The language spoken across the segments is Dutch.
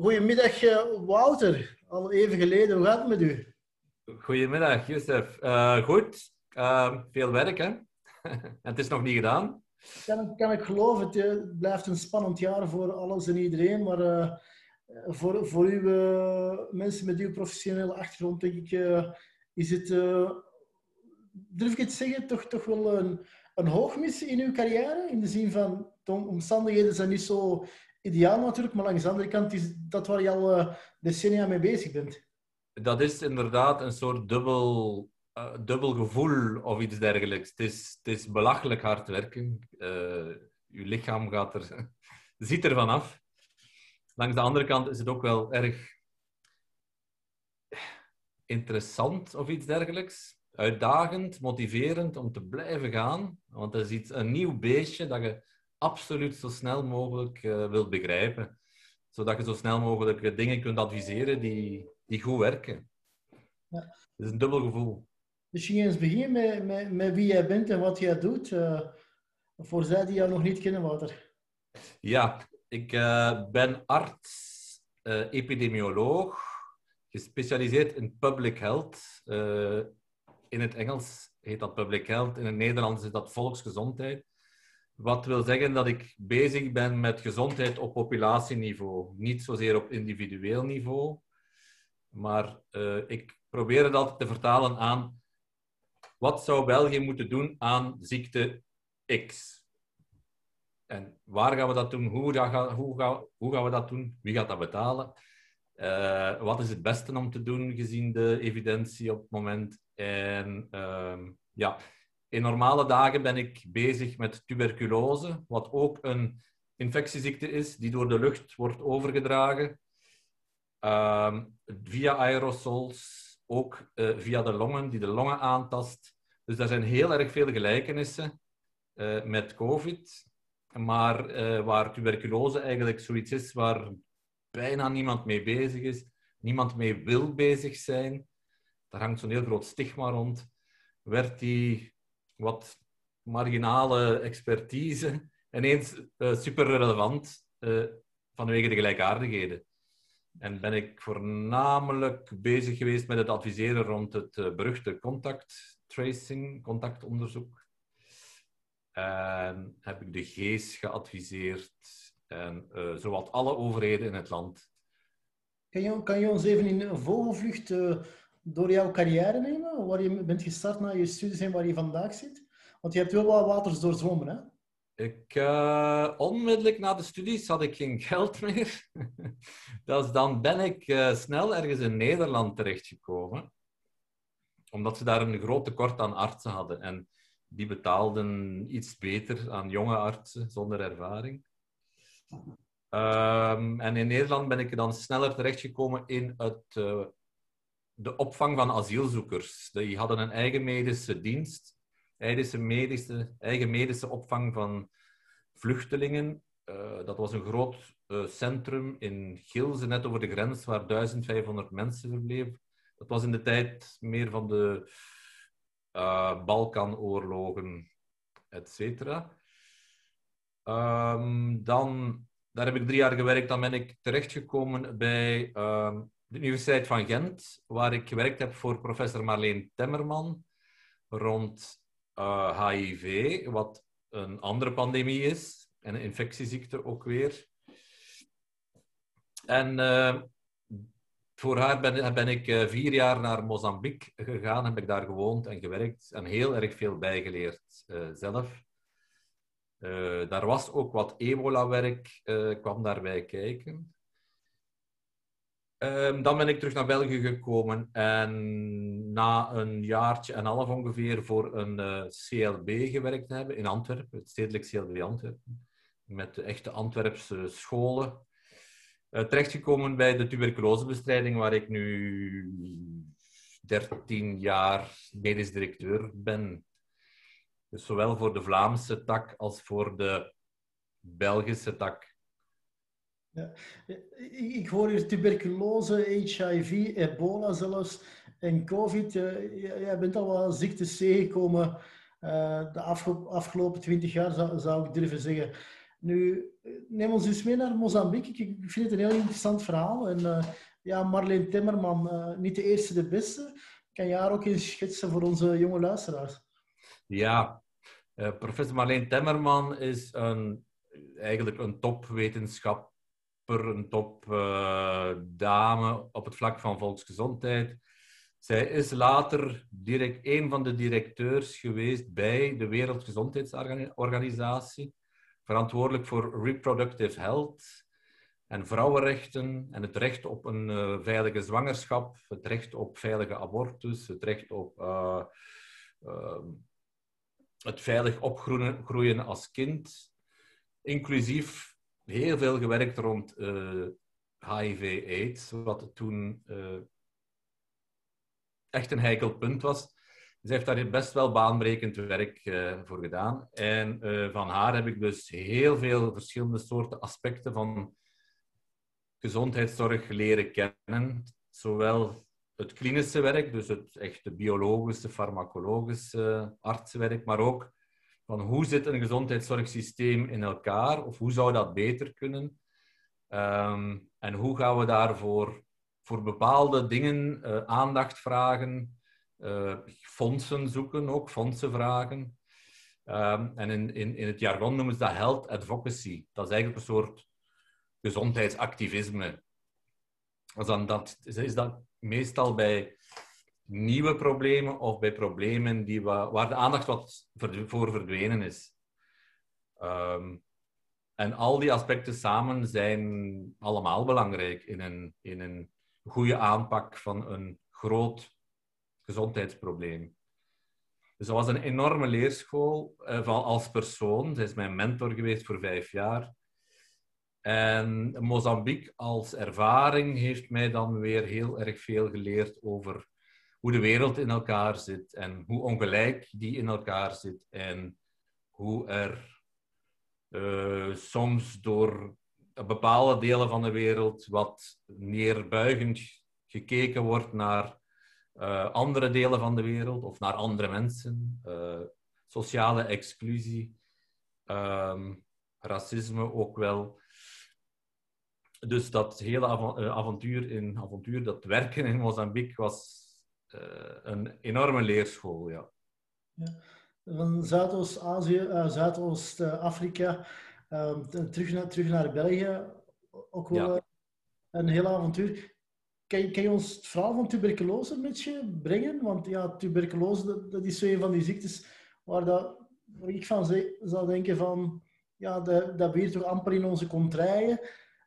Goedemiddag, Wouter. Al even geleden, hoe gaat het met u? Goedemiddag, Josef. goed, veel werk, hè? het is nog niet gedaan. Kan, kan ik geloven. Het blijft een spannend jaar voor alles en iedereen. Maar uh, voor, voor uw uh, mensen met uw professionele achtergrond, denk ik, uh, is het, durf ik het zeggen, toch, toch wel een, een hoogmis in uw carrière? In de zin van, de omstandigheden zijn niet zo ideaal natuurlijk, maar langs de andere kant is dat waar je al decennia mee bezig bent. Dat is inderdaad een soort dubbel uh, dubbel gevoel of iets dergelijks. Het is, het is belachelijk hard werken. Uh, je lichaam gaat er, ziet er vanaf. Langs de andere kant is het ook wel erg interessant of iets dergelijks. Uitdagend, motiverend om te blijven gaan. Want het is iets, een nieuw beestje dat je absoluut zo snel mogelijk uh, wilt begrijpen. Zodat je zo snel mogelijk dingen kunt adviseren die, die goed werken. Ja. Het is een dubbel gevoel. Misschien eens beginnen met, met, met wie jij bent en wat jij doet. Uh, voor zij die jou nog niet kennen, Wouter. Ja, ik uh, ben arts, epidemioloog, gespecialiseerd in public health. in het Engels heet dat public health, in het Nederlands is dat volksgezondheid. Wat wil zeggen dat ik bezig ben met gezondheid op populatieniveau, niet zozeer op individueel niveau. Maar ik probeer het altijd te vertalen aan wat zou België moeten doen aan ziekte X? En waar gaan we dat doen? Hoe, gaan, hoe, hoe gaan we dat doen? Wie gaat dat betalen? Uh, wat is het beste om te doen gezien de evidentie op het moment? En uh, ja, in normale dagen ben ik bezig met tuberculose, wat ook een infectieziekte is die door de lucht wordt overgedragen. Uh, via aerosols, ook uh, via de longen, die de longen aantast. Dus daar zijn heel erg veel gelijkenissen uh, met COVID. Maar uh, waar tuberculose eigenlijk zoiets is waar bijna niemand mee bezig is, niemand mee wil bezig zijn, daar hangt zo'n heel groot stigma rond, werd die wat marginale expertise ineens super relevant vanwege de gelijkaardigheden. En ben ik voornamelijk bezig geweest met het adviseren rond het uh, beruchte contact tracing, contactonderzoek. En heb ik de GEES geadviseerd en uh, zowat alle overheden in het land. Kan je, kan je ons even in een vogelvlucht uh, door jouw carrière nemen? Waar je bent gestart na je studies en waar je vandaag zit? Want je hebt wel wat waters doorzwommen, hè? Ik, uh, onmiddellijk na de studies had ik geen geld meer. dus dan ben ik uh, snel ergens in Nederland terechtgekomen. Omdat ze daar een groot tekort aan artsen hadden. En die betaalden iets beter aan jonge artsen zonder ervaring. Um, en in Nederland ben ik dan sneller terechtgekomen in het, uh, de opvang van asielzoekers. Die hadden een eigen medische dienst eigen medische, eigen medische opvang van vluchtelingen. Uh, dat was een groot uh, centrum in Gilze, net over de grens, waar 1500 mensen verbleven. Dat was in de tijd meer van de uh, Balkanoorlogen, et cetera. Um, dan, daar heb ik drie jaar gewerkt. Dan ben ik terechtgekomen bij uh, de Universiteit van Gent, waar ik gewerkt heb voor professor Marleen Temmerman rond HIV, eh, wat een andere pandemie is en een infectieziekte ook weer. En uh, voor haar ben, ben ik uh, vier jaar naar Mozambique gegaan, heb ik daar gewoond en gewerkt en heel erg veel bijgeleerd zelf. daar was ook wat ebola-werk, kwam daarbij kijken. Um, dan ben ik terug naar België gekomen en na een jaartje en half ongeveer voor een eh, CLB gewerkt hebben in Antwerpen, het stedelijk CLB Antwerpen, met de echte Antwerpse scholen. Uh, terechtgekomen bij de tuberculosebestrijding, waar ik nu 13 jaar medisch directeur ben. Dus zowel voor de Vlaamse tak als voor de Belgische tak. Ja. Ik hoor hier tuberculose, HIV, ebola zelfs en COVID. Eh, jij bent al wel ziektes tegengekomen uh, de afgelopen twintig jaar, zou, ik durven zeggen. Nu, neem ons eens mee naar Mozambique. Ik vind het een heel interessant verhaal. En ja, Marleen Timmerman, niet de eerste, de beste. Kan je haar ook eens schetsen voor onze jonge luisteraars? Ja, professor Marleen Timmerman is een, eigenlijk een een topdame op het vlak van volksgezondheid. Zij is later direct een van de directeurs geweest bij de Wereldgezondheidsorganisatie, verantwoordelijk voor reproductive health en vrouwenrechten en het recht op een uh, veilige zwangerschap, het recht op veilige abortus, het recht op uh, uh, het veilig opgroeien als kind, inclusief heel veel gewerkt rond HIV-AIDS, wat toen echt een heikel punt was. Ze heeft daar best wel baanbrekend werk uh, voor gedaan. En van haar heb ik dus heel veel verschillende soorten aspecten van gezondheidszorg leren kennen. Zowel het klinische werk, dus het echte biologische, farmacologische artsenwerk, maar ook van hoe zit een gezondheidszorgsysteem in elkaar of hoe zou dat beter kunnen? Um, en hoe gaan we daarvoor voor bepaalde dingen uh, aandacht vragen, uh, fondsen zoeken, ook fondsen vragen. Um, en in, in, in het jargon noemen ze dat health advocacy. Dat is eigenlijk een soort gezondheidsactivisme. Dus dan dat, is dat meestal bij nieuwe problemen of bij problemen die wa waar de aandacht wat voor verdwenen is. Um, en al die aspecten samen zijn allemaal belangrijk in een, in een goede aanpak van een groot gezondheidsprobleem. Dus dat was een enorme leerschool uh, van, als persoon. Zij is mijn mentor geweest voor vijf jaar. En Mozambique als ervaring heeft mij dan weer heel erg veel geleerd over hoe de wereld in elkaar zit en hoe ongelijk die in elkaar zit en hoe er uh, soms door bepaalde delen van de wereld wat neerbuigend gekeken wordt naar uh, andere delen van de wereld of naar andere mensen. Uh, sociale exclusie, um, racisme ook wel. Dus dat hele av eh, avontuur, in, avontuur, dat werken in Mozambique, was een enorme leerschool. Ja. ja. Van Zuidoost-Azië, uh, Zuidoost-Afrika Um, terug, naar, terug naar België, ook wel ja. een heel avontuur. Kan je, kan je, ons het verhaal van tuberculose een beetje brengen? Want ja, tuberculose, dat, dat is zo een van die ziektes waar, dat, waar ik van zou denken van, ja, dat, dat weer toch amper in onze contraien.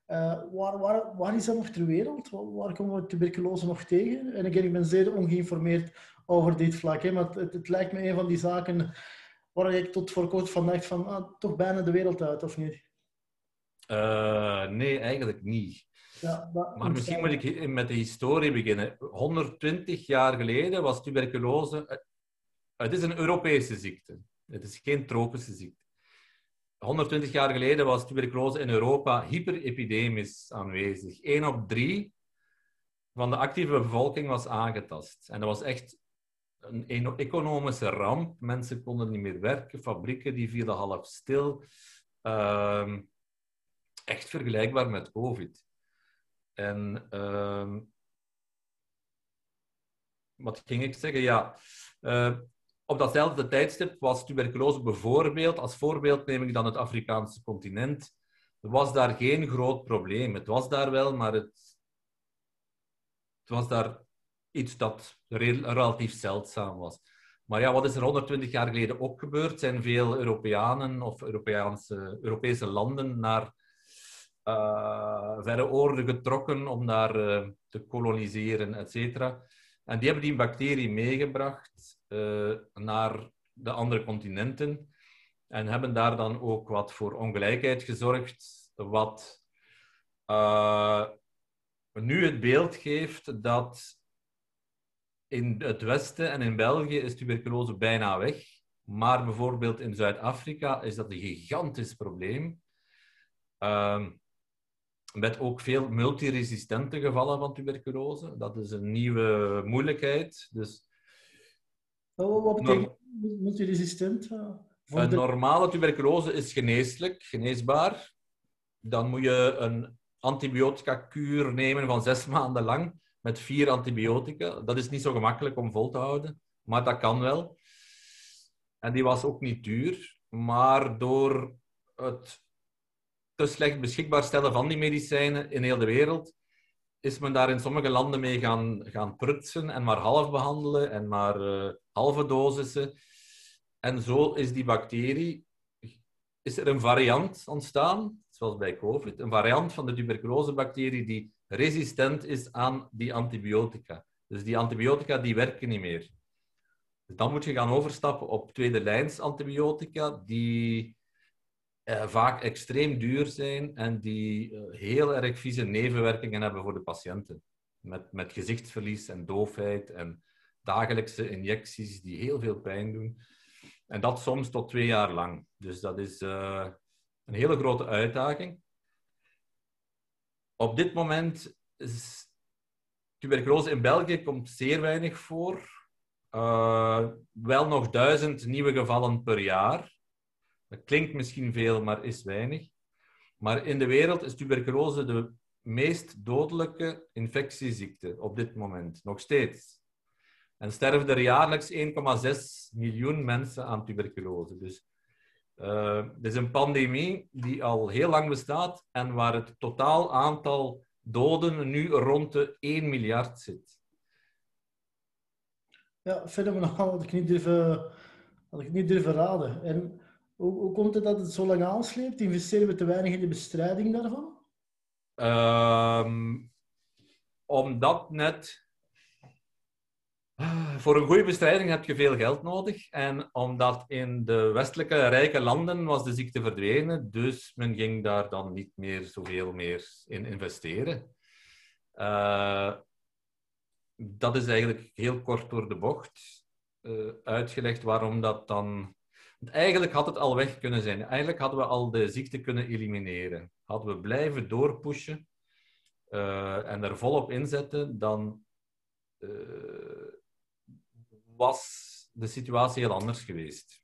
Uh, waar, waar, waar is dat nog ter wereld? Waar, komen we tuberculose nog tegen? En ik ben zeer ongeïnformeerd over dit vlak, hè, maar het, het lijkt me een van die zaken waar ik tot voor kort van dacht van, ah, toch bijna de wereld uit, of niet? Uh, nee, eigenlijk niet. Ja, maar misschien moet ik met de historie beginnen. 120 jaar geleden was tuberculose... Eh, het is een Europese ziekte. Het is geen tropische ziekte. 120 jaar geleden was tuberculose in Europa hyperepidemisch aanwezig. 1 op 3 van de actieve bevolking was aangetast. En dat was echt een economische ramp. Mensen konden niet meer werken, fabrieken die vielen half stil. Uh, echt vergelijkbaar met COVID. En uh, wat ging ik zeggen? Ja, uh, op datzelfde tijdstip was tuberculose bijvoorbeeld, als voorbeeld neem ik dan het Afrikaanse continent, was daar geen groot probleem. Het was daar wel, maar het, het was daar iets dat relatief zeldzaam was. Maar ja, wat is er 120 jaar geleden ook gebeurd? Zijn veel Europeanen of Europese, Europese landen naar uh, verre oorden getrokken om daar uh, te koloniseren, et cetera. En die hebben die bacterie meegebracht naar de andere continenten en hebben daar dan ook wat voor ongelijkheid gezorgd, wat nu het beeld geeft dat in het Westen en in België is tuberculose bijna weg. Maar bijvoorbeeld in Zuid-Afrika is dat een gigantisch probleem. Uh, met ook veel multiresistente gevallen van tuberculose. Dat is een nieuwe moeilijkheid. Dus, wat betekent multiresistent? Een normale tuberculose is geneeslijk, geneesbaar. Dan moet je een antibiotica-kuur nemen van zes maanden lang met vier antibiotica. Dat is niet zo gemakkelijk om vol te houden, maar dat kan wel. En die was ook niet duur, maar door het te slecht beschikbaar stellen van die medicijnen in heel de wereld, is men daar in sommige landen mee gaan, gaan prutsen en maar half behandelen en maar uh, halve dosissen. En zo is die bacterie, is er een variant ontstaan, zoals bij COVID, een variant van de tuberculosebacterie die resistent is aan die antibiotica. Dus die antibiotica die werken niet meer. Dus dan moet je gaan overstappen op tweede lijns antibiotica, die eh, vaak extreem duur zijn en die eh, heel erg vieze nevenwerkingen hebben voor de patiënten. Met, met gezichtsverlies en doofheid en dagelijkse injecties die heel veel pijn doen. En dat soms tot twee jaar lang. Dus dat is uh, een hele grote uitdaging. Op dit moment is tuberculose in België komt zeer weinig voor. Wel nog duizend nieuwe gevallen per jaar. Dat klinkt misschien veel, maar is weinig. Maar in de wereld is tuberculose de meest dodelijke infectieziekte op dit moment, nog steeds. En sterven er jaarlijks 1,6 miljoen mensen aan tuberculose. Dus uh, het is een pandemie die al heel lang bestaat en waar het totaal aantal doden nu rond de 1 miljard zit. Ja, fenomenaal had ik niet durven, had ik niet durven raden. En hoe, komt het dat het zo lang aansleept? Investeren we te weinig in de bestrijding daarvan? Um, omdat net voor een goede bestrijding heb je veel geld nodig. En omdat in de westelijke rijke landen was de ziekte verdwenen, dus men ging daar dan niet meer zoveel meer in investeren. Uh, dat is eigenlijk heel kort door de bocht uh, uitgelegd waarom dat dan Eigenlijk had het al weg kunnen zijn. Eigenlijk hadden we al de ziekte kunnen elimineren. Hadden we blijven doorpushen uh, en er volop inzetten, dan uh, was de situatie heel anders geweest.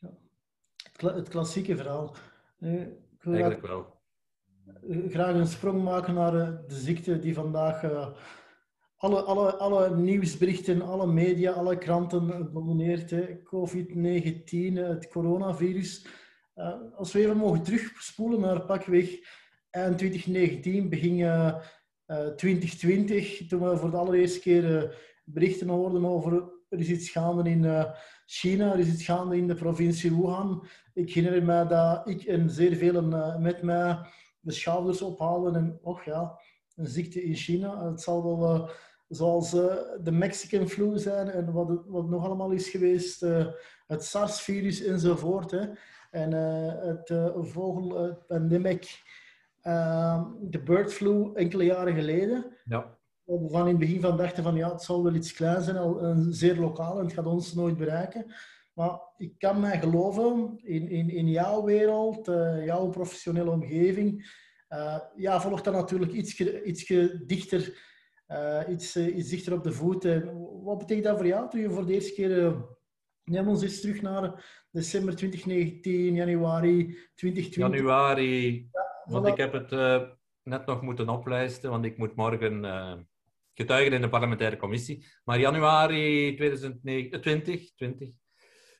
Ja. Het klassieke verhaal. Uh, Eigenlijk wel. Graag een sprong maken naar de ziekte die vandaag alle, alle, alle nieuwsberichten, alle media, alle kranten domineert. COVID-19, het coronavirus. Uh, als we even mogen terugspoelen naar pakweg eind 2019, begin uh, 2020, toen we voor de allereerste keer berichten hoorden over er is iets gaande in China, er is iets gaande in de provincie Wuhan. Ik herinner me dat ik en zeer velen met mij de schouders ophalen en, och ja, een ziekte in China. Het zal wel zoals uh, de Mexican flu zijn en wat, wat nog allemaal is geweest, uh, het SARS-virus enzovoort. Hè. En uh, het vogelpandemic, ehm, de bird flu enkele jaren geleden. Ja. We van in het begin van dachten van ja, het zal wel iets klein zijn, al, zeer lokaal en het gaat ons nooit bereiken. Maar ik kan mij geloven in, in, in jouw wereld, jouw professionele omgeving. ja, volgt dat natuurlijk iets, iets dichter iets, uh, iets dichter op de voet. wat betekent dat voor jou toen je voor de eerste keer... Neem ons eens terug naar december 2019, januari 2020. Januari, ja, want ik heb het net nog moeten oplijsten, want ik moet morgen getuigen in de parlementaire commissie. Maar januari 2020, 20,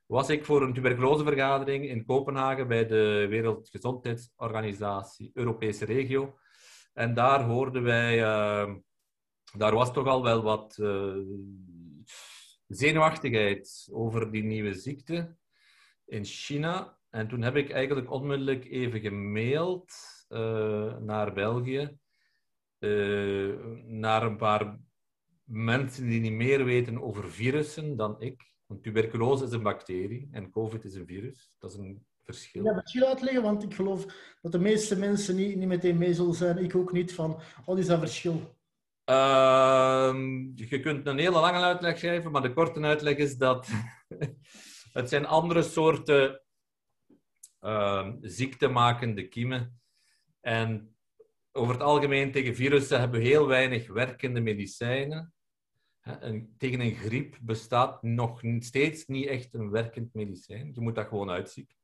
was ik voor een tuberculosevergadering in Kopenhagen bij de Wereldgezondheidsorganisatie Europese Regio. En daar hoorden wij daar was toch al wel wat uh, zenuwachtigheid over die nieuwe ziekte in China. En toen heb ik eigenlijk onmiddellijk even gemaild uh, naar België, uh, naar een paar mensen die niet meer weten over virussen dan ik. Want tuberculose is een bacterie en COVID is een virus. Dat is een verschil. Ja, dat je uitleggen, want ik geloof dat de meeste mensen niet, niet meteen mee zullen zijn. Ik ook niet van, wat is dat verschil? Ehm, je kunt een hele lange uitleg geven, maar de korte uitleg is dat het zijn andere soorten uh, ziektemakende kiemen. En over het algemeen tegen virussen hebben we heel weinig werkende medicijnen. En tegen een griep bestaat nog steeds niet echt een werkend medicijn. Je moet dat gewoon uitzieken.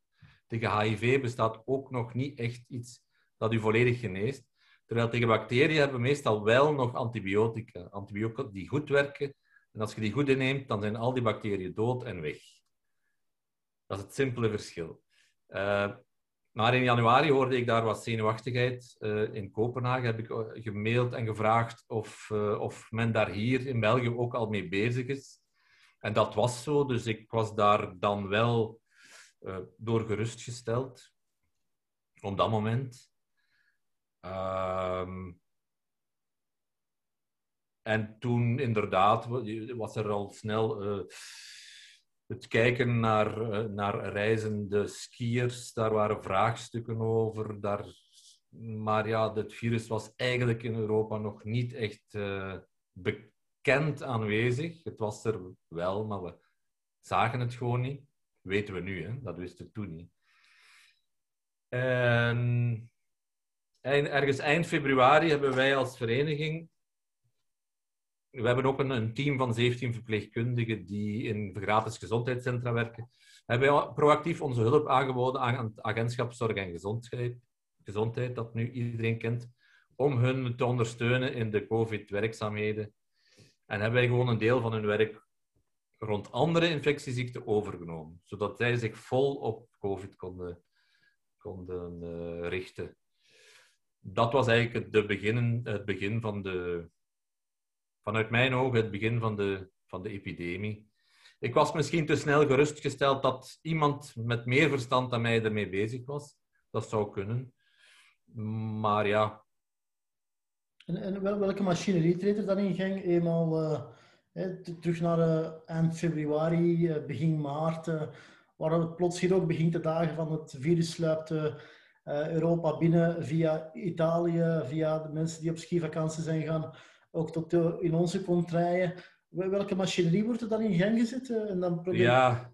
Tegen HIV bestaat ook nog niet echt iets dat u volledig geneest. Terwijl tegen bacteriën hebben we meestal wel nog antibiotica. Antibiotica die goed werken. En als je die goed inneemt, dan zijn al die bacteriën dood en weg. Dat is het simpele verschil. Uh, maar in januari hoorde ik daar wat zenuwachtigheid. Uh, in Kopenhagen heb ik eh, gemaild en gevraagd of, of men daar hier in België ook al mee bezig is. En dat was zo, dus ik was daar dan wel door gerustgesteld. Op dat moment. Ehm, en toen inderdaad was er al snel het kijken naar, uh, naar reizende skiers, daar waren vraagstukken over. Daar, maar ja, het virus was eigenlijk in Europa nog niet echt uh, bekend aanwezig. Het was er wel, maar we zagen het gewoon niet. Weten we nu, hè? dat wisten we toen niet. En ergens eind februari hebben wij als vereniging we hebben ook een, team van 17 verpleegkundigen die in gratis gezondheidscentra werken. We hebben proactief onze hulp aangeboden aan het agentschap Zorg en Gezondheid, gezondheid, dat nu iedereen kent, om hun te ondersteunen in de COVID-werkzaamheden. En hebben wij gewoon een deel van hun werk rond andere infectieziekten overgenomen, zodat zij zich vol op COVID konden, konden uh, richten. Dat was eigenlijk begin, het begin van de, vanuit mijn ogen het begin van de, van de epidemie. Ik was misschien te snel gerustgesteld dat iemand met meer verstand dan mij ermee bezig was. Dat zou kunnen. Maar ja. En, welke machinerie treedt dan in gang? Eenmaal uh, terug naar uh, eind februari, uh, begin maart, waar het plots hier ook begint de dagen van het virus sluipt Europa binnen via Italië, via de mensen die op skivakantie zijn gaan ook tot in onze contraien. Welke machinerie wordt er dan in gang gezet? Eh, en dan probeer ja,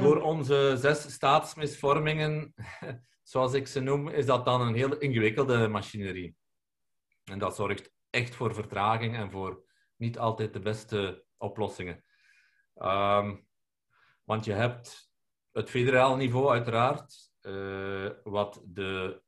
door onze zes staatsmisvormingen, zoals ik ze noem, is dat dan een heel ingewikkelde machinerie. En dat zorgt echt voor vertraging en voor niet altijd de beste oplossingen. Um, want je hebt het federaal niveau uiteraard, uh, wat de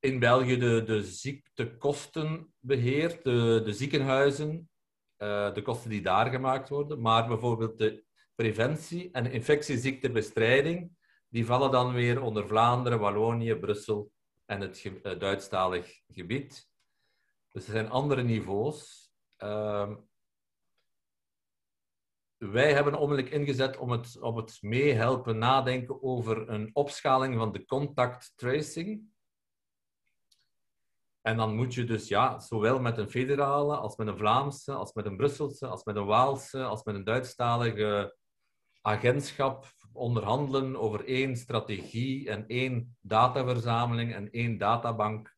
in België de, de ziektekosten beheert, de, de ziekenhuizen, uh, de kosten die daar gemaakt worden. Maar bijvoorbeeld de preventie en infectieziektebestrijding, die vallen dan weer onder Vlaanderen, Wallonië, Brussel en het Duitsstalig gebied. Dus er zijn andere niveaus. Uh, wij hebben onmiddellijk ingezet om het, om het meehelpen nadenken over een opschaling van de contact tracing. En dan moet je dus ja, zowel met een federale, als met een Vlaamse, als met een Brusselse, als met een Waalse, als met een Duitsstalige agentschap onderhandelen over één strategie en één dataverzameling en één databank.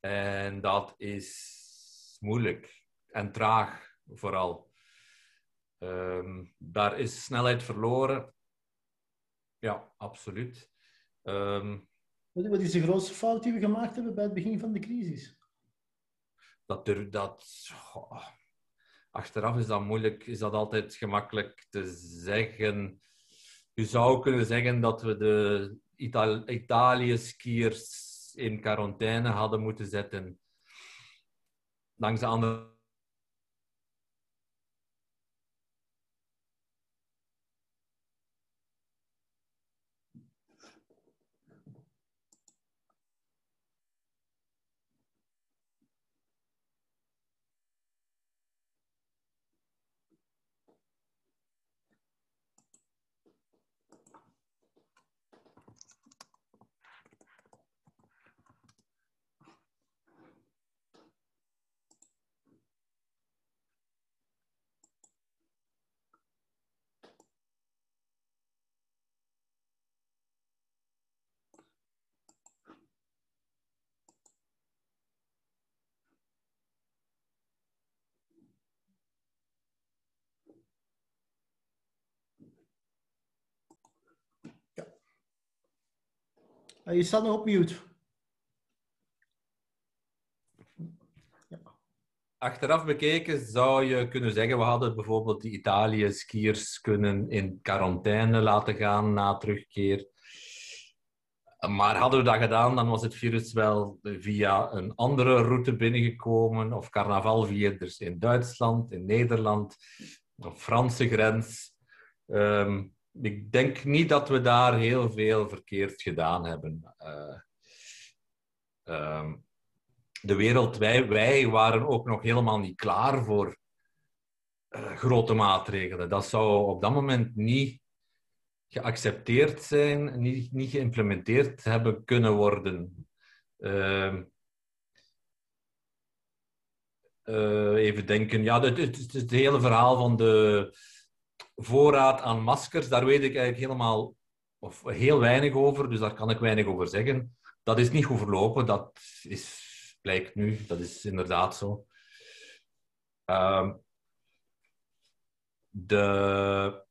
En dat is moeilijk en traag vooral. Um, daar is snelheid verloren. Ja, absoluut. Um, wat is de grootste fout die we gemaakt hebben bij het begin van de crisis? Dat, er, dat achteraf is dat moeilijk, is dat altijd gemakkelijk te zeggen. Je zou kunnen zeggen dat we de Italië-skiers in quarantaine hadden moeten zetten. Langs de andere je staat nog op mute. Achteraf bekeken zou je kunnen zeggen, we hadden bijvoorbeeld die Italië-skiers kunnen in quarantaine laten gaan na terugkeer. Maar hadden we dat gedaan, dan was het virus wel via een andere route binnengekomen, of carnavalvierders in Duitsland, in Nederland, of Franse grens. Ehm, ik denk niet dat we daar heel veel verkeerd gedaan hebben. Uh, de wereld, wij, waren ook nog helemaal niet klaar voor uh, grote maatregelen. Dat zou op dat moment niet geaccepteerd zijn, niet, niet geïmplementeerd hebben kunnen worden. Uh, uh, even denken, ja, het, het, het, hele verhaal van de voorraad aan maskers, daar weet ik eigenlijk helemaal of heel weinig over, dus daar kan ik weinig over zeggen. Dat is niet goed verlopen, dat is blijkt nu. Dat is inderdaad zo. Uh, de,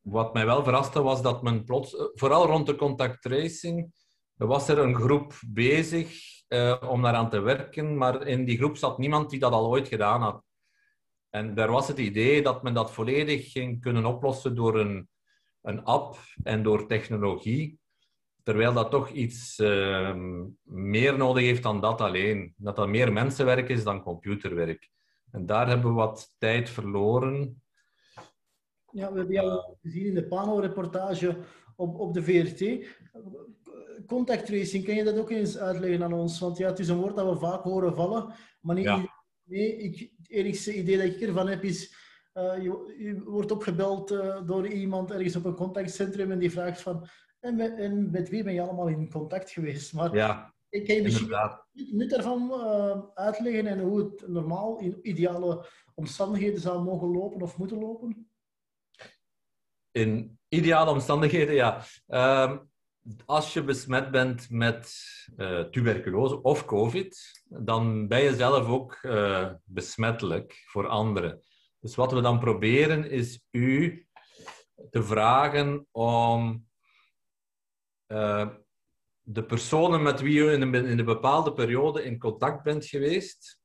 wat mij wel verraste was dat men plots, vooral rond de contact tracing, was er een groep bezig uh, om daaraan te werken, maar in die groep zat niemand die dat al ooit gedaan had. En daar was het idee dat men dat volledig ging kunnen oplossen door een, een app en door technologie. Terwijl dat toch iets uh, meer nodig heeft dan dat alleen. Dat dat meer mensenwerk is dan computerwerk. En daar hebben we wat tijd verloren. Ja, we hebben jou gezien in de Pano-reportage op, op de VRT. Contact tracing, kan je dat ook eens uitleggen aan ons? Want ja, het is een woord dat we vaak horen vallen, maar niet ja. Nee, ik, het enige idee dat ik ervan heb is... Uh, je, je, wordt opgebeld uh, door iemand ergens op een contactcentrum en die vraagt van en met, en met wie ben je allemaal in contact geweest? Maar ja, ik kan je misschien nut daarvan uh, uitleggen en hoe het normaal in ideale omstandigheden zou mogen lopen of moeten lopen? In ideale omstandigheden, ja. Uh, als je besmet bent met uh, tuberculose of COVID, dan ben je zelf ook uh, besmettelijk voor anderen. Dus wat we dan proberen is u te vragen om uh, de personen met wie je in een, in een, bepaalde periode in contact bent geweest,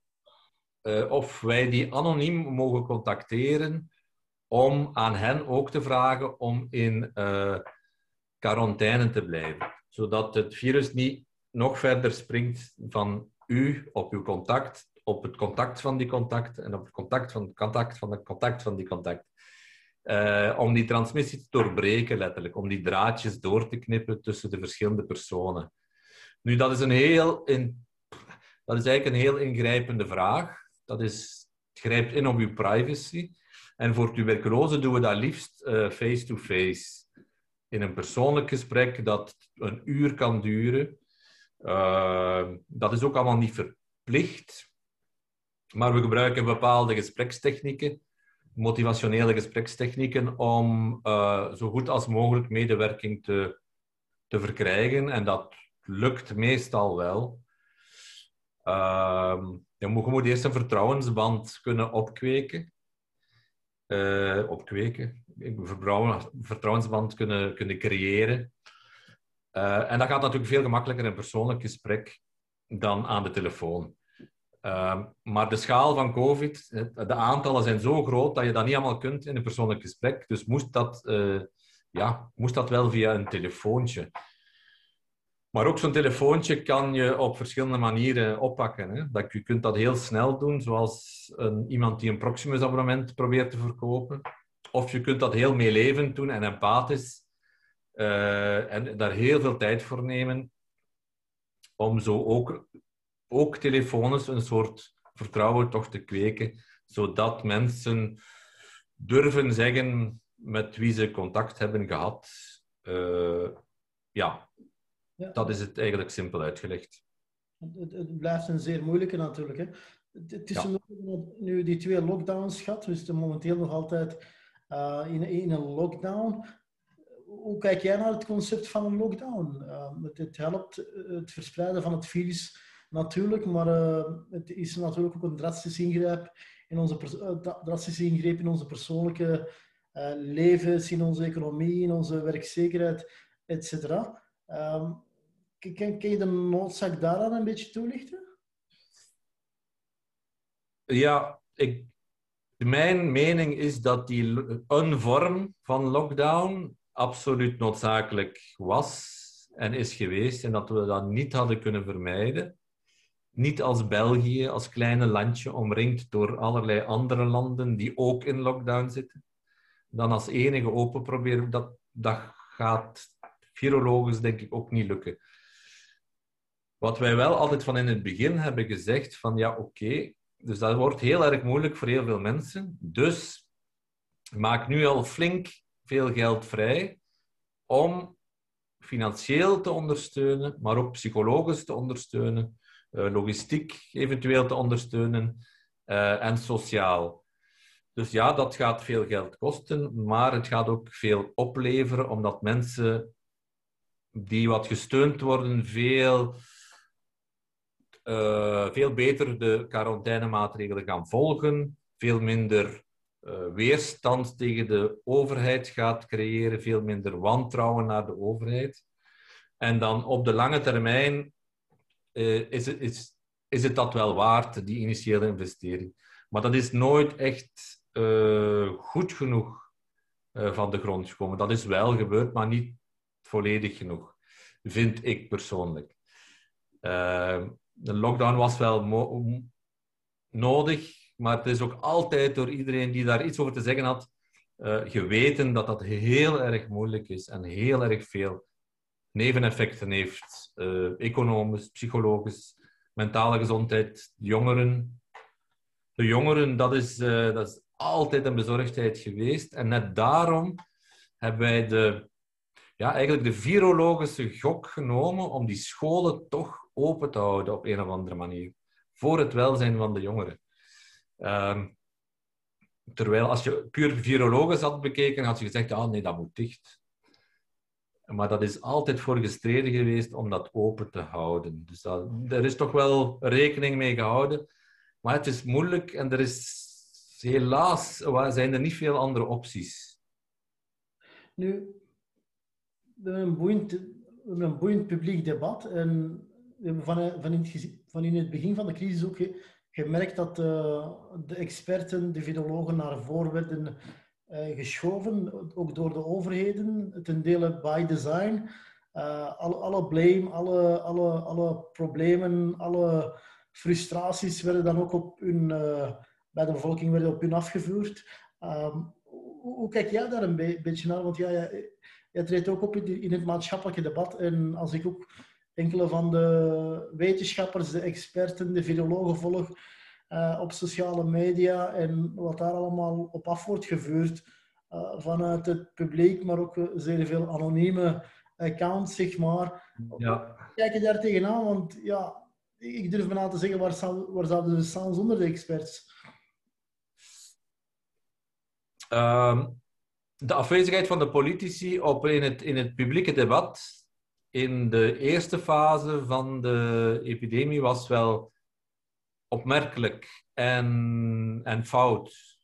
of wij die anoniem mogen contacteren, om aan hen ook te vragen om in quarantaine te blijven. Zodat het virus niet nog verder springt van u op uw contact, op het contact van die contact en op het contact van het contact van het contact van die contact. Uh, om die transmissie te doorbreken, letterlijk. Om die draadjes door te knippen tussen de verschillende personen. Nu, dat is, een heel in, dat is eigenlijk een heel ingrijpende vraag. Dat is, het grijpt in op uw privacy. En voor tuberculose doen we dat liefst eh, face-to-face. -face. In een persoonlijk gesprek dat een uur kan duren. Uh, dat is ook allemaal niet verplicht. Maar we gebruiken bepaalde gesprekstechnieken motivationele gesprekstechnieken om uh, zo goed als mogelijk medewerking te, te verkrijgen. En dat lukt meestal wel. Uh, je moet, je moet eerst een vertrouwensband kunnen opkweken. Uh, opkweken. Een vertrouwensband kunnen, kunnen creëren. Uh, en dat gaat natuurlijk veel gemakkelijker in een persoonlijk gesprek dan aan de telefoon. Uh, maar de schaal van COVID, de aantallen zijn zo groot dat je dat niet allemaal kunt in een persoonlijk gesprek. Dus moest dat, uh, ja, moest dat wel via een telefoontje. Maar ook zo'n telefoontje kan je op verschillende manieren oppakken. Hè? Dat, je kunt dat heel snel doen, zoals een, iemand die een Proximus-abonnement probeert te verkopen. Of je kunt dat heel meelevend doen en empathisch. Uh, en daar heel veel tijd voor nemen om zo ook ook telefonisch een soort vertrouwen toch te kweken, zodat mensen durven zeggen met wie ze contact hebben gehad. Uh, ja. ja, dat is het eigenlijk simpel uitgelegd. Het, het blijft een zeer moeilijke natuurlijk. Hè? Het is ja. nu die twee lockdowns gehad, dus momenteel nog altijd uh, in, in een lockdown. Hoe kijk jij naar het concept van een lockdown? Uh, het, helpt het verspreiden van het virus natuurlijk, maar het is natuurlijk ook een drastische ingreep in onze, drastische ingreep in onze persoonlijke levens, in onze economie, in onze werkzekerheid, etc. Kan, kan je de noodzaak daaraan een beetje toelichten? Ja, ik, mijn mening is dat die een vorm van lockdown absoluut noodzakelijk was en is geweest en dat we dat niet hadden kunnen vermijden. Niet als België, als kleine landje, omringd door allerlei andere landen die ook in lockdown zitten. Dan als enige open proberen, dat, dat gaat virologisch denk ik ook niet lukken. Wat wij wel altijd van in het begin hebben gezegd, van ja oké, dus dat wordt heel erg moeilijk voor heel veel mensen. Dus maak nu al flink veel geld vrij om financieel te ondersteunen, maar ook psychologisch te ondersteunen, eh, logistiek eventueel te ondersteunen uh, en sociaal. Dus ja, dat gaat veel geld kosten, maar het gaat ook veel opleveren, omdat mensen die wat gesteund worden, veel, uh, veel beter de quarantainemaatregelen gaan volgen, veel minder uh, weerstand tegen de overheid gaat creëren, veel minder wantrouwen naar de overheid. En dan op de lange termijn uh, is, het, is, is het dat wel waard, die initiële investering. Maar dat is nooit echt uh, goed genoeg van de grond gekomen. Dat is wel gebeurd, maar niet volledig genoeg, vind ik persoonlijk. De lockdown was wel nodig, maar het is ook altijd door iedereen die daar iets over te zeggen had, uh, geweten dat dat heel erg moeilijk is en heel erg veel neveneffecten heeft. Uh, economisch, psychologisch, mentale gezondheid, jongeren. De jongeren, dat is, uh, dat is altijd een bezorgdheid geweest. En net daarom hebben wij de, ja, eigenlijk de virologische gok genomen om die scholen toch open te houden op een of andere manier. Voor het welzijn van de jongeren. Um, terwijl als je puur virologisch had bekeken, had je gezegd, ah nee, dat moet dicht. Maar dat is altijd voor gestreden geweest om dat open te houden. Dus dat, er is toch wel rekening mee gehouden. Maar het is moeilijk en er is helaas zijn er niet veel andere opties. Nu, een boeiend, een boeiend publiek debat. En we hebben van, van, in het, in het begin van de crisis ook gemerkt dat uh, de experten, de virologen naar voren werden geschoven, ook door de overheden, ten dele by design. Uh, alle, alle blame, alle, alle, alle problemen, alle frustraties werden dan ook op hun, bij de bevolking werden op hun afgevuurd. Um, hoe, hoe, kijk jij daar een be beetje naar? Want ja, jij, jij treedt ook op in, in het maatschappelijke debat. En als ik ook enkele van de wetenschappers, de experten, de virologen volg uh, op sociale media en wat daar allemaal op af wordt gevuurd uh, vanuit het publiek, maar ook zeer veel anonieme accounts, zeg maar. Ja. Kijk je daar tegenaan? Want ja, ik durf me aan te zeggen, waar, zou, waar zouden we staan zonder de experts? Um, de afwezigheid van de politici op in, het, in het publieke debat in de eerste fase van de epidemie was wel opmerkelijk en, en fout.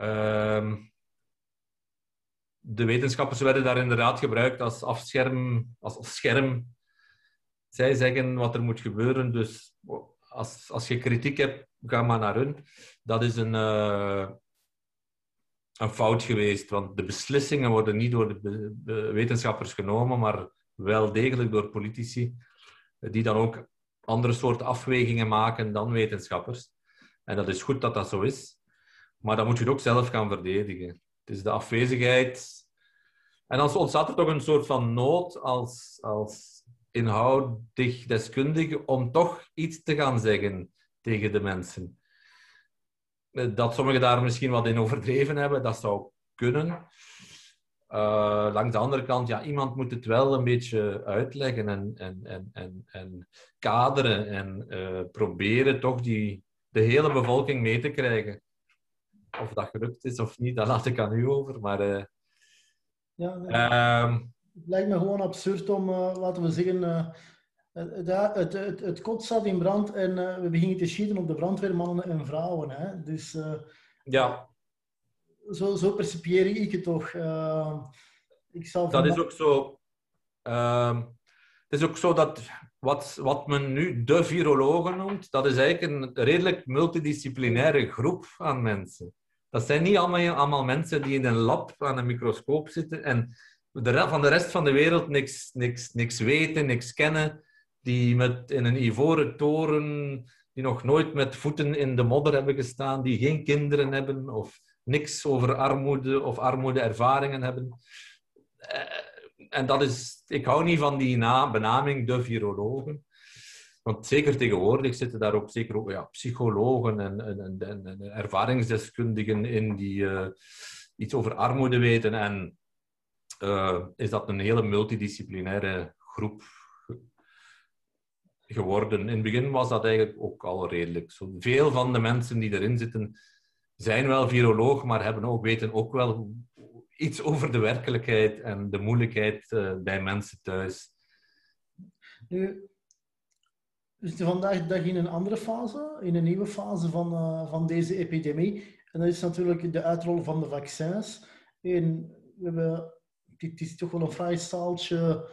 Um, de wetenschappers werden daar inderdaad gebruikt als afscherm, als, scherm. Zij zeggen wat er moet gebeuren, dus als, als je kritiek hebt, ga maar naar hun. Dat is een, uh, een fout geweest, want de beslissingen worden niet door de, de wetenschappers genomen, maar wel degelijk door politici, die dan ook andere soorten afwegingen maken dan wetenschappers. En dat is goed dat dat zo is, maar dan moet je het ook zelf gaan verdedigen. Het is de afwezigheid. En dan ontstaat er toch een soort van nood als, als inhoudig deskundige om toch iets te gaan zeggen tegen de mensen. Dat sommigen daar misschien wat in overdreven hebben, dat zou kunnen. Uh, langs de andere kant, ja, iemand moet het wel een beetje uitleggen en, en, en, en, en kaderen en uh, proberen toch die, de hele bevolking mee te krijgen. Of dat gelukt is of niet, dat laat ik aan u over. Maar, uh, ja, uh, het lijkt me gewoon absurd om, laten we zeggen, het, het, het, het, kot staat in brand en we beginnen te schieten op de brandweermannen en vrouwen. Hè? Dus, ja, zo, zo percipieer ik het toch. Uh, ik zal dat is ook zo. Uh, het is ook zo dat wat, wat men nu de virologen noemt, dat is eigenlijk een redelijk multidisciplinaire groep aan mensen. Dat zijn niet allemaal, allemaal mensen die in een lab aan een microscoop zitten en de, van de rest van de wereld niks, niks, niks weten, niks kennen, die met, in een ivoren toren, die nog nooit met voeten in de modder hebben gestaan, die geen kinderen hebben of niks over armoede of armoedeervaringen hebben. Eh, en dat is, ik hou niet van die na, benaming de virologen. Want zeker tegenwoordig zitten daar ook zeker ja, psychologen en, en, en, en ervaringsdeskundigen in die uh, iets over armoede weten. En uh, is dat een hele multidisciplinaire groep geworden. In het begin was dat eigenlijk ook al redelijk. Zo, veel van de mensen die erin zitten zijn wel viroloog, maar hebben ook, weten ook wel iets over de werkelijkheid en de moeilijkheid uh, bij mensen thuis. Nu, we zitten vandaag de dag in een andere fase, in een nieuwe fase van, uh, van deze epidemie. En dat is natuurlijk de uitrol van de vaccins. En we hebben, het is toch wel een vrij staaltje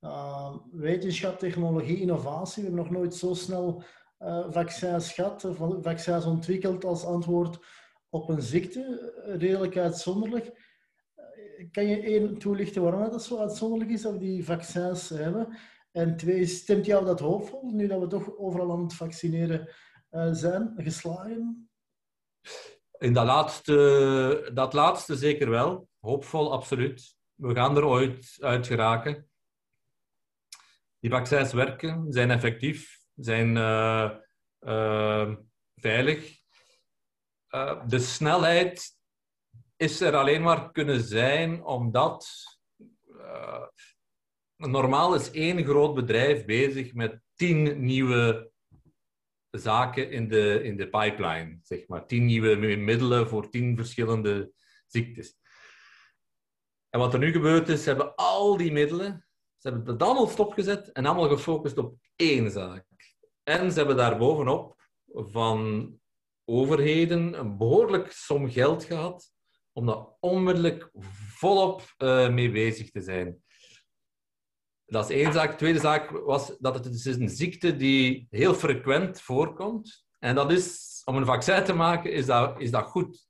uh, wetenschap, technologie, innovatie. We hebben nog nooit zo snel vaccins gehad, vaccins ontwikkeld als antwoord op een ziekte. Redelijk uitzonderlijk. Kan je één toelichten waarom dat zo uitzonderlijk is dat we die vaccins hebben? En twee, stemt jou dat hoopvol, nu dat we toch overal aan het vaccineren uh, zijn, geslagen? In dat laatste, dat laatste zeker wel. Hoopvol, absoluut. We gaan er ooit uit geraken. Die vaccins werken, zijn effectief, zijn uh, uh, veilig. De snelheid is er alleen maar kunnen zijn omdat normaal is één groot bedrijf bezig met tien nieuwe zaken in de, in de pipeline, zeg maar. Tien nieuwe middelen voor tien verschillende ziektes. En wat er nu gebeurt is, ze hebben al die middelen, ze hebben dat allemaal stopgezet en allemaal gefocust op één zaak. En ze hebben daar bovenop van overheden een behoorlijk som geld gehad om daar onmiddellijk volop uh, mee bezig te zijn. Dat is één zaak. De tweede zaak was dat het is een ziekte die heel frequent voorkomt. En dat is, om een vaccin te maken, is dat, is dat goed.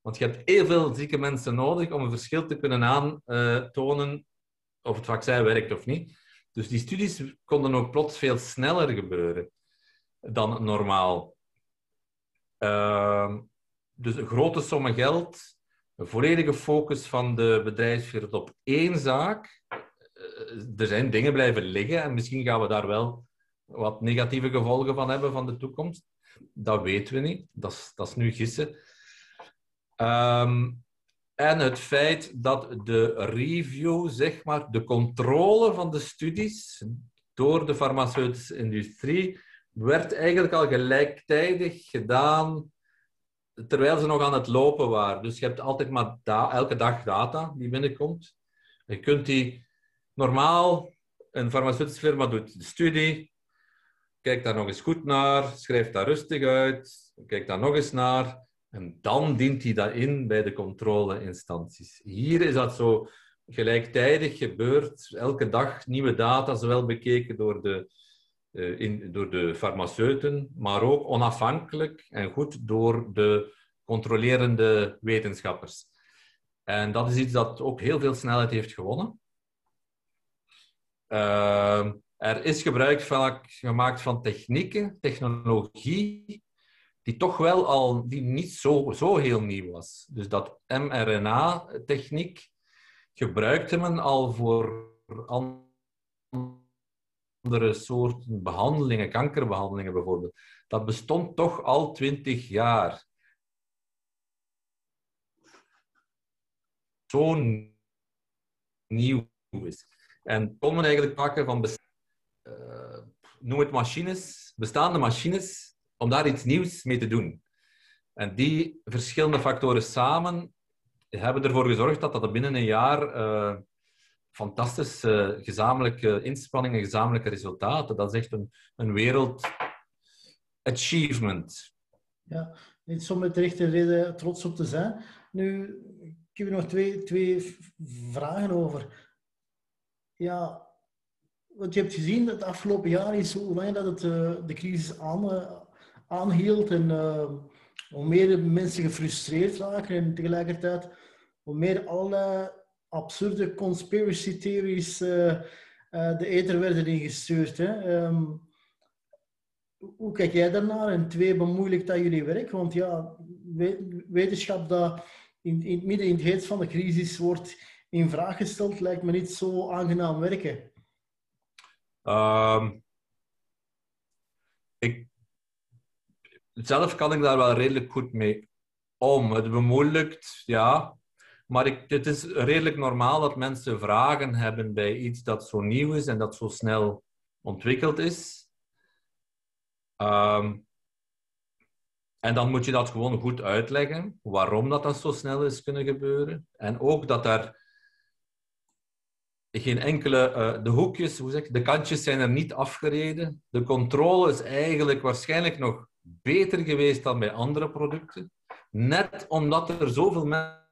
Want je hebt heel veel zieke mensen nodig om een verschil te kunnen aantonen of het vaccin werkt of niet. Dus die studies konden ook plots veel sneller gebeuren dan normaal. Uh, dus een grote sommen geld, een volledige focus van de bedrijfswereld op één zaak er zijn dingen blijven liggen en misschien gaan we daar wel wat negatieve gevolgen van hebben van de toekomst. Dat weten we niet. Dat is, dat is nu gissen. Um, en het feit dat de review, zeg maar, de controle van de studies door de farmaceutische industrie, werd eigenlijk al gelijktijdig gedaan terwijl ze nog aan het lopen waren. Dus je hebt altijd maar elke dag data die binnenkomt. Je kunt die normaal, een farmaceutische firma doet de studie, kijkt daar nog eens goed naar, schrijft daar rustig uit, kijkt daar nog eens naar en dan dient hij dat in bij de controleinstanties. Hier is dat zo gelijktijdig gebeurd, elke dag nieuwe data, zowel bekeken door de, in, door de farmaceuten, maar ook onafhankelijk en goed door de controlerende wetenschappers. En dat is iets dat ook heel veel snelheid heeft gewonnen. Uh, er is gebruik vaak gemaakt van technieken, technologie, die toch wel al die niet zo, zo heel nieuw was. Dus dat mRNA-techniek gebruikte men al voor andere soorten behandelingen, kankerbehandelingen bijvoorbeeld. Dat bestond toch al twintig jaar. Zo nieuw is. En kon men eigenlijk maken van, uh, noem het machines, bestaande machines, om daar iets nieuws mee te doen. En die verschillende factoren samen hebben ervoor gezorgd dat dat binnen een jaar uh, fantastische gezamenlijke inspanningen, gezamenlijke resultaten, dat is echt een, een wereld achievement. Ja, niet zo met rechte reden trots op te zijn. Nu, ik heb nog twee, twee vragen over ja, wat je hebt gezien het afgelopen jaar is hoe lang dat het, de crisis aan, aanhield en hoe meer mensen gefrustreerd raken en tegelijkertijd hoe meer allerlei absurde conspiracy theories de ether werden ingestuurd. Hè. Um, hoe kijk jij daarnaar? En twee, bemoeilijkt dat jullie werk? Want ja, wetenschap dat in, in midden, in het heet van de crisis wordt in vraag gesteld, lijkt me niet zo aangenaam werken. Um, ik, zelf kan ik daar wel redelijk goed mee om. Het bemoeilijkt, ja. Maar ik, het is redelijk normaal dat mensen vragen hebben bij iets dat zo nieuw is en dat zo snel ontwikkeld is. Um, en dan moet je dat gewoon goed uitleggen, waarom dat, dat zo snel is kunnen gebeuren. En ook dat er geen enkele... Uh, de hoekjes, hoe zeg de kantjes zijn er niet afgereden. De controle is eigenlijk waarschijnlijk nog beter geweest dan bij andere producten. Net omdat er zoveel mensen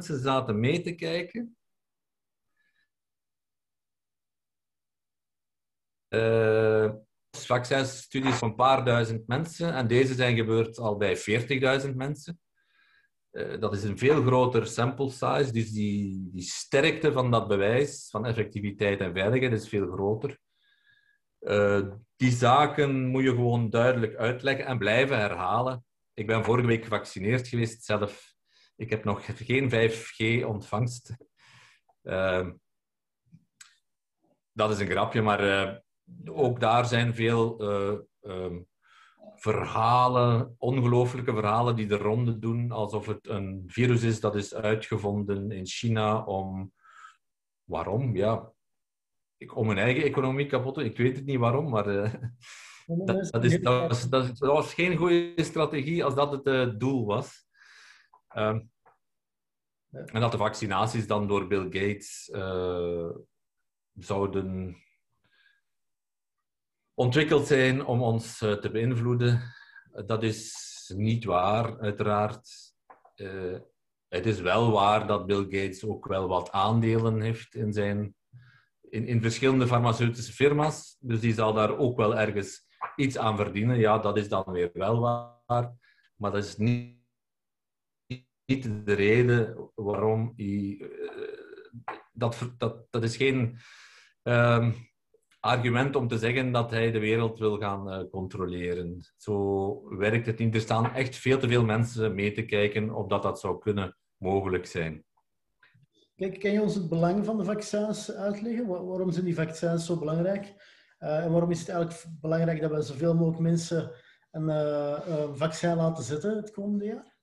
zaten mee te kijken. Uh, vaccinstudies van een paar duizend mensen en deze zijn gebeurd al bij 40.000 mensen. Uh, dat is een veel groter sample size, dus die, die sterkte van dat bewijs van effectiviteit en veiligheid is veel groter. Uh, die zaken moet je gewoon duidelijk uitleggen en blijven herhalen. Ik ben vorige week gevaccineerd geweest zelf. Ik heb nog geen 5G ontvangst. Uh, dat is een grapje, maar ook daar zijn veel uh, um, verhalen, ongelooflijke verhalen die de ronde doen, alsof het een virus is dat is uitgevonden in China om... Waarom? Ja, om hun eigen economie kapot te Ik weet het niet waarom, maar uh, dat, dat, is, dat, was, dat, was, geen goede strategie als dat het uh, doel was. Um, en dat de vaccinaties dan door Bill Gates uh, zouden ontwikkeld zijn om ons eh, te beïnvloeden. Dat is niet waar, uiteraard. Uh, het is wel waar dat Bill Gates ook wel wat aandelen heeft in, zijn, in, in verschillende farmaceutische firma's. Dus die zal daar ook wel ergens iets aan verdienen. Ja, dat is dan weer wel waar. Maar dat is niet, niet de reden waarom hij. Uh, dat, dat, dat is geen. Uh, argument om te zeggen dat hij de wereld wil gaan uh, controleren. Zo werkt het niet. Er staan echt veel te veel mensen mee te kijken of dat, dat zou kunnen mogelijk zijn. Kijk, kan je ons het belang van de vaccins uitleggen? Waarom zijn die vaccins zo belangrijk? Uh, en waarom is het eigenlijk belangrijk dat we zoveel mogelijk mensen een vaccin laten zetten het komende jaar?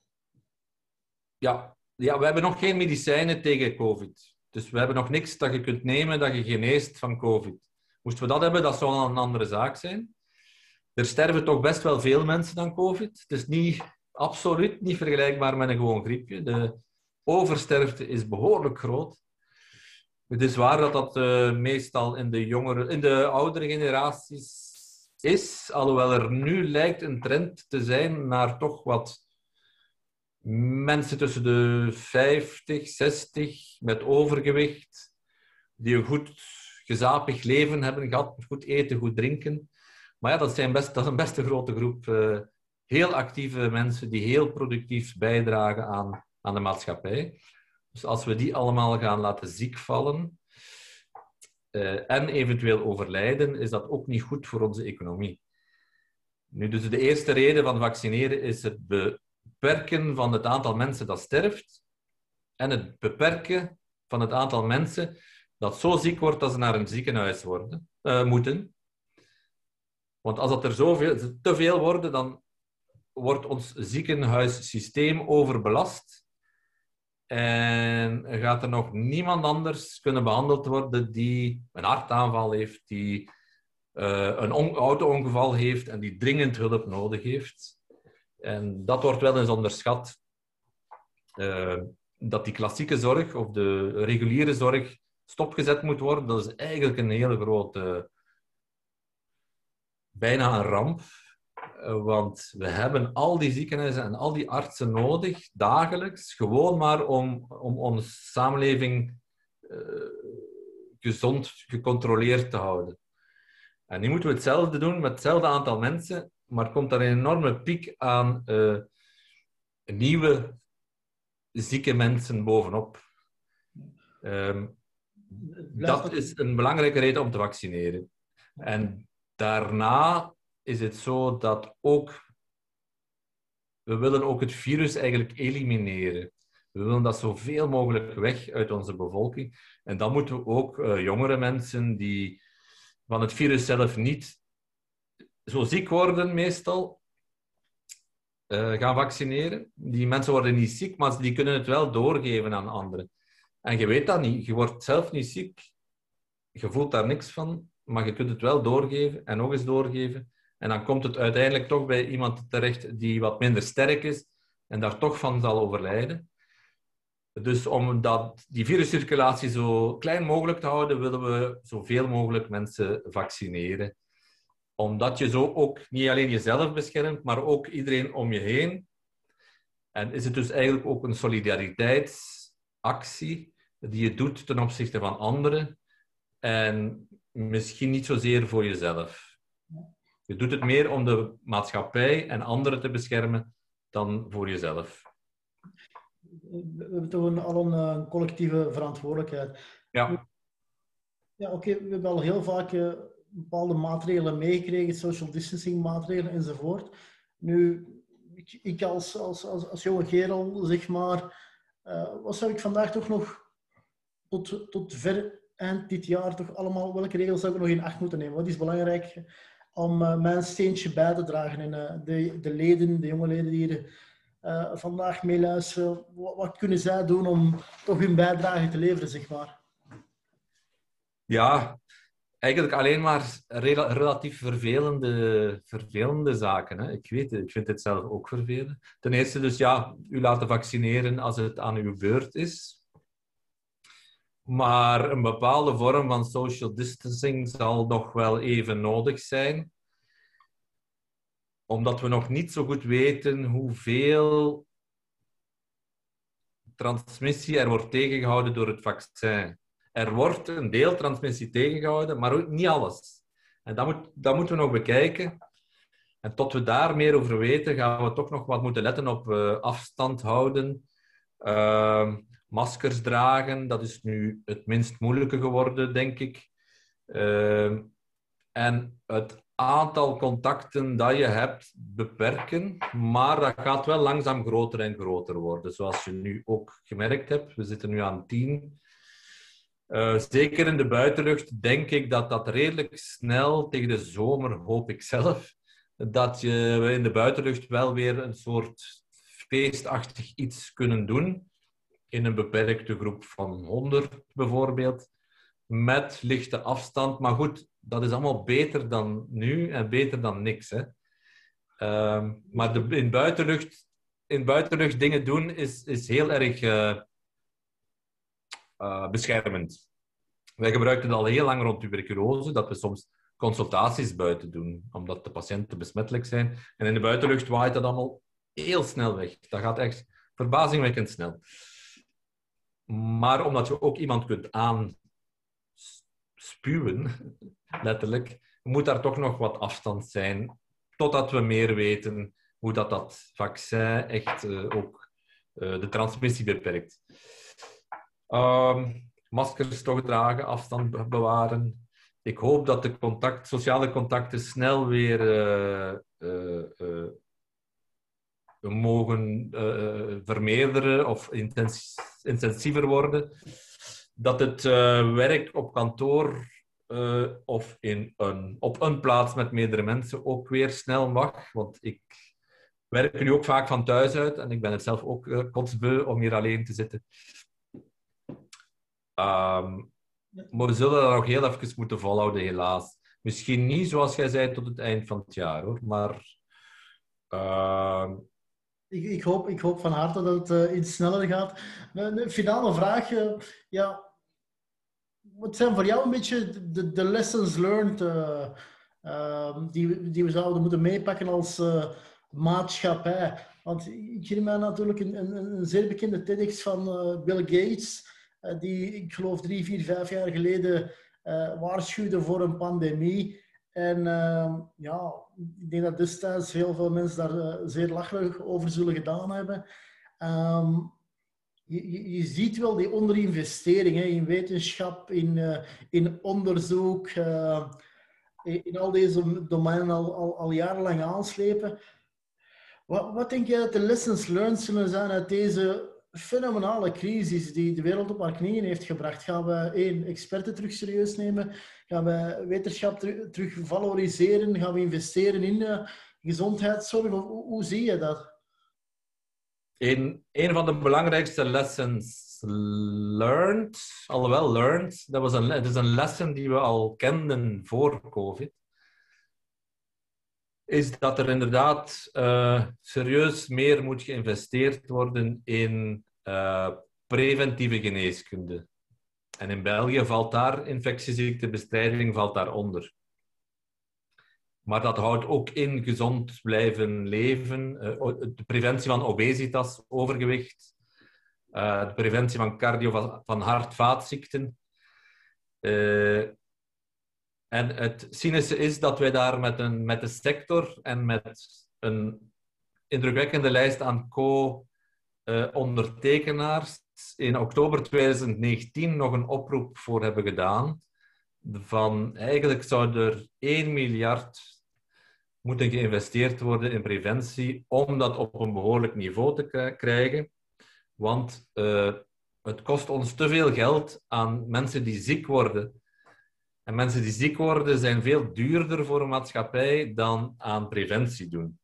Ja. ja, we hebben nog geen medicijnen tegen COVID. Dus we hebben nog niks dat je kunt nemen dat je geneest van COVID. Moesten we dat hebben, dat zou een andere zaak zijn. Er sterven toch best wel veel mensen aan COVID. Het is niet, absoluut niet vergelijkbaar met een gewoon griepje. De oversterfte is behoorlijk groot. Het is waar dat dat uh, meestal in de, jongere, in de oudere generaties is, alhoewel er nu lijkt een trend te zijn naar toch wat mensen tussen de 50, 60 met overgewicht, die een goed gezapig leven hebben gehad, goed eten, goed drinken. Maar ja, dat, zijn best, dat is een best een grote groep uh, heel actieve mensen die heel productief bijdragen aan, aan de maatschappij. Dus als we die allemaal gaan laten ziek vallen uh, en eventueel overlijden, is dat ook niet goed voor onze economie. Nu, dus de eerste reden van vaccineren is het beperken van het aantal mensen dat sterft en het beperken van het aantal mensen dat zo ziek wordt dat ze naar een ziekenhuis worden, uh, moeten. Want als dat er zoveel, te veel worden, dan wordt ons ziekenhuissysteem overbelast. En gaat er nog niemand anders kunnen behandeld worden die een hartaanval heeft, die uh, een auto-ongeval heeft en die dringend hulp nodig heeft. En dat wordt wel eens onderschat. Uh, dat die klassieke zorg of de reguliere zorg stopgezet moet worden, dat is eigenlijk een hele grote, bijna een ramp. Eh, want we hebben al die ziekenhuizen en al die artsen nodig, dagelijks, gewoon maar om, om onze samenleving uh, gezond gecontroleerd te houden. En nu moeten we hetzelfde doen met hetzelfde aantal mensen, maar komt er een enorme piek aan uh, nieuwe zieke mensen bovenop. Um, dat is een belangrijke reden om te vaccineren. En daarna is het zo dat ook we willen ook het virus eigenlijk elimineren. We willen dat zoveel mogelijk weg uit onze bevolking. En dan moeten we ook uh, jongere mensen die van het virus zelf niet zo ziek worden, meestal, uh, gaan vaccineren. Die mensen worden niet ziek, maar die kunnen het wel doorgeven aan anderen. En je weet dat niet. Je wordt zelf niet ziek. Je voelt daar niks van, maar je kunt het wel doorgeven en nog eens doorgeven. En dan komt het uiteindelijk toch bij iemand terecht die wat minder sterk is en daar toch van zal overlijden. Dus om dat, die viruscirculatie zo klein mogelijk te houden, willen we zoveel mogelijk mensen vaccineren. Omdat je zo ook niet alleen jezelf beschermt, maar ook iedereen om je heen. En is het dus eigenlijk ook een solidariteitsactie die je doet ten opzichte van anderen. En misschien niet zozeer voor jezelf. Je doet het meer om de maatschappij en anderen te beschermen dan voor jezelf. We hebben toch al een uh, collectieve verantwoordelijkheid. Ja. Ja, oké, we hebben al heel vaak uh, bepaalde maatregelen meegekregen, social distancing maatregelen enzovoort. Nu, ik, als, als, als, als jonge kerel, zeg maar, uh, wat zou ik vandaag toch nog tot, tot ver eind dit jaar toch allemaal, welke regels zou ik nog in acht moeten nemen? Wat is belangrijk om uh, mijn steentje bij te dragen. En uh, de, de leden, de jonge leden die hier vandaag meeluisteren, wat, wat, kunnen zij doen om toch hun bijdrage te leveren, zeg maar? Ja, eigenlijk alleen maar rel relatief vervelende, vervelende zaken. Hè. Ik weet het, ik vind het zelf ook vervelend. Ten eerste dus ja, u laten vaccineren als het aan uw beurt is. Maar een bepaalde vorm van social distancing zal nog wel even nodig zijn. Omdat we nog niet zo goed weten hoeveel transmissie er wordt tegengehouden door het vaccin. Er wordt een deel transmissie tegengehouden, maar ook niet alles. En dat, moet, dat moeten we nog bekijken. En tot we daar meer over weten, gaan we toch nog wat moeten letten op uh, afstand houden. Uh, maskers dragen, dat is nu het minst moeilijke geworden, denk ik. Uh, en het aantal contacten dat je hebt beperken, maar dat gaat wel langzaam groter en groter worden, zoals je nu ook gemerkt hebt. We zitten nu aan 10. Uh, zeker in de buitenlucht denk ik dat dat redelijk snel tegen de zomer, hoop ik zelf, dat je in de buitenlucht wel weer een soort feestachtig iets kunnen doen in een beperkte groep van 100 bijvoorbeeld, met lichte afstand. Maar goed, dat is allemaal beter dan nu en beter dan niks. Hè. Uh, maar in, buitenlucht, in buitenlucht dingen doen is, is heel erg uh, uh, beschermend. Wij gebruiken het al heel lang rond tuberculose, dat we soms consultaties buiten doen, omdat de patiënten besmettelijk zijn. En in de buitenlucht waait dat allemaal heel snel weg. Dat gaat echt verbazingwekkend snel. Maar omdat je ook iemand kunt aanspuwen, letterlijk, moet daar toch nog wat afstand zijn, totdat we meer weten hoe dat, dat vaccin echt uh, ook uh, de transmissie beperkt. Um, maskers toch dragen, afstand bewaren. Ik hoop dat de contact, sociale contacten snel weer uh, mogen uh, vermeerderen of intens intensiever worden. Dat het werk op kantoor of in een, op een plaats met meerdere mensen ook weer snel mag. Want ik werk nu ook vaak van thuis uit en ik ben het zelf ook uh, kotsbeu om hier alleen te zitten. Um, maar we zullen dat nog heel even moeten volhouden, helaas. Misschien niet zoals jij zei tot het eind van het jaar, hoor. Maar uh, ik, ik, hoop, ik hoop van harte dat het uh, iets sneller gaat. Een finale vraag. Uh, ja, wat zijn voor jou een beetje de, de lessons learned uh, die, die we zouden moeten meepakken als maatschappij? Want ik herinner mij natuurlijk een, een, een zeer bekende TEDx van Bill Gates. Die, ik geloof, drie, vier, vijf jaar geleden waarschuwde voor een pandemie. En ehm, ja, ik denk dat destijds heel veel mensen daar zeer lachelijk over zullen gedaan hebben. Ehm, je, je, ziet wel die onderinvestering hè, in wetenschap, in, in onderzoek, in al deze domeinen al, al, jarenlang aanslepen. Wat, wat denk je dat de lessons learned zullen zijn uit deze fenomenale crisis die de wereld op haar knieën heeft gebracht? Gaan we één, experten terug serieus nemen? Gaan we wetenschap terug, valoriseren? Gaan we investeren in uh, gezondheidszorg? Hoe, zie je dat? Een, een van de belangrijkste lessons learned, alhoewel learned, dat was is een lesson die we al kenden voor COVID is dat er inderdaad uh, serieus meer moet geïnvesteerd worden in uh, preventieve geneeskunde. En in België valt daar infectieziektebestrijding valt daaronder. Maar dat houdt ook in gezond blijven leven, uh, de preventie van obesitas, overgewicht, de preventie van cardio, van hart-vaatziekten. En het cynische is dat wij daar met, een, met de sector en met een indrukwekkende lijst aan co-ondertekenaars in oktober 2019 nog een oproep voor hebben gedaan. Van eigenlijk zou er 1 miljard moeten geïnvesteerd worden in preventie om dat op een behoorlijk niveau te krijgen. Want uh, het kost ons te veel geld aan mensen die ziek worden en mensen die ziek worden zijn veel duurder voor een maatschappij dan aan preventie doen.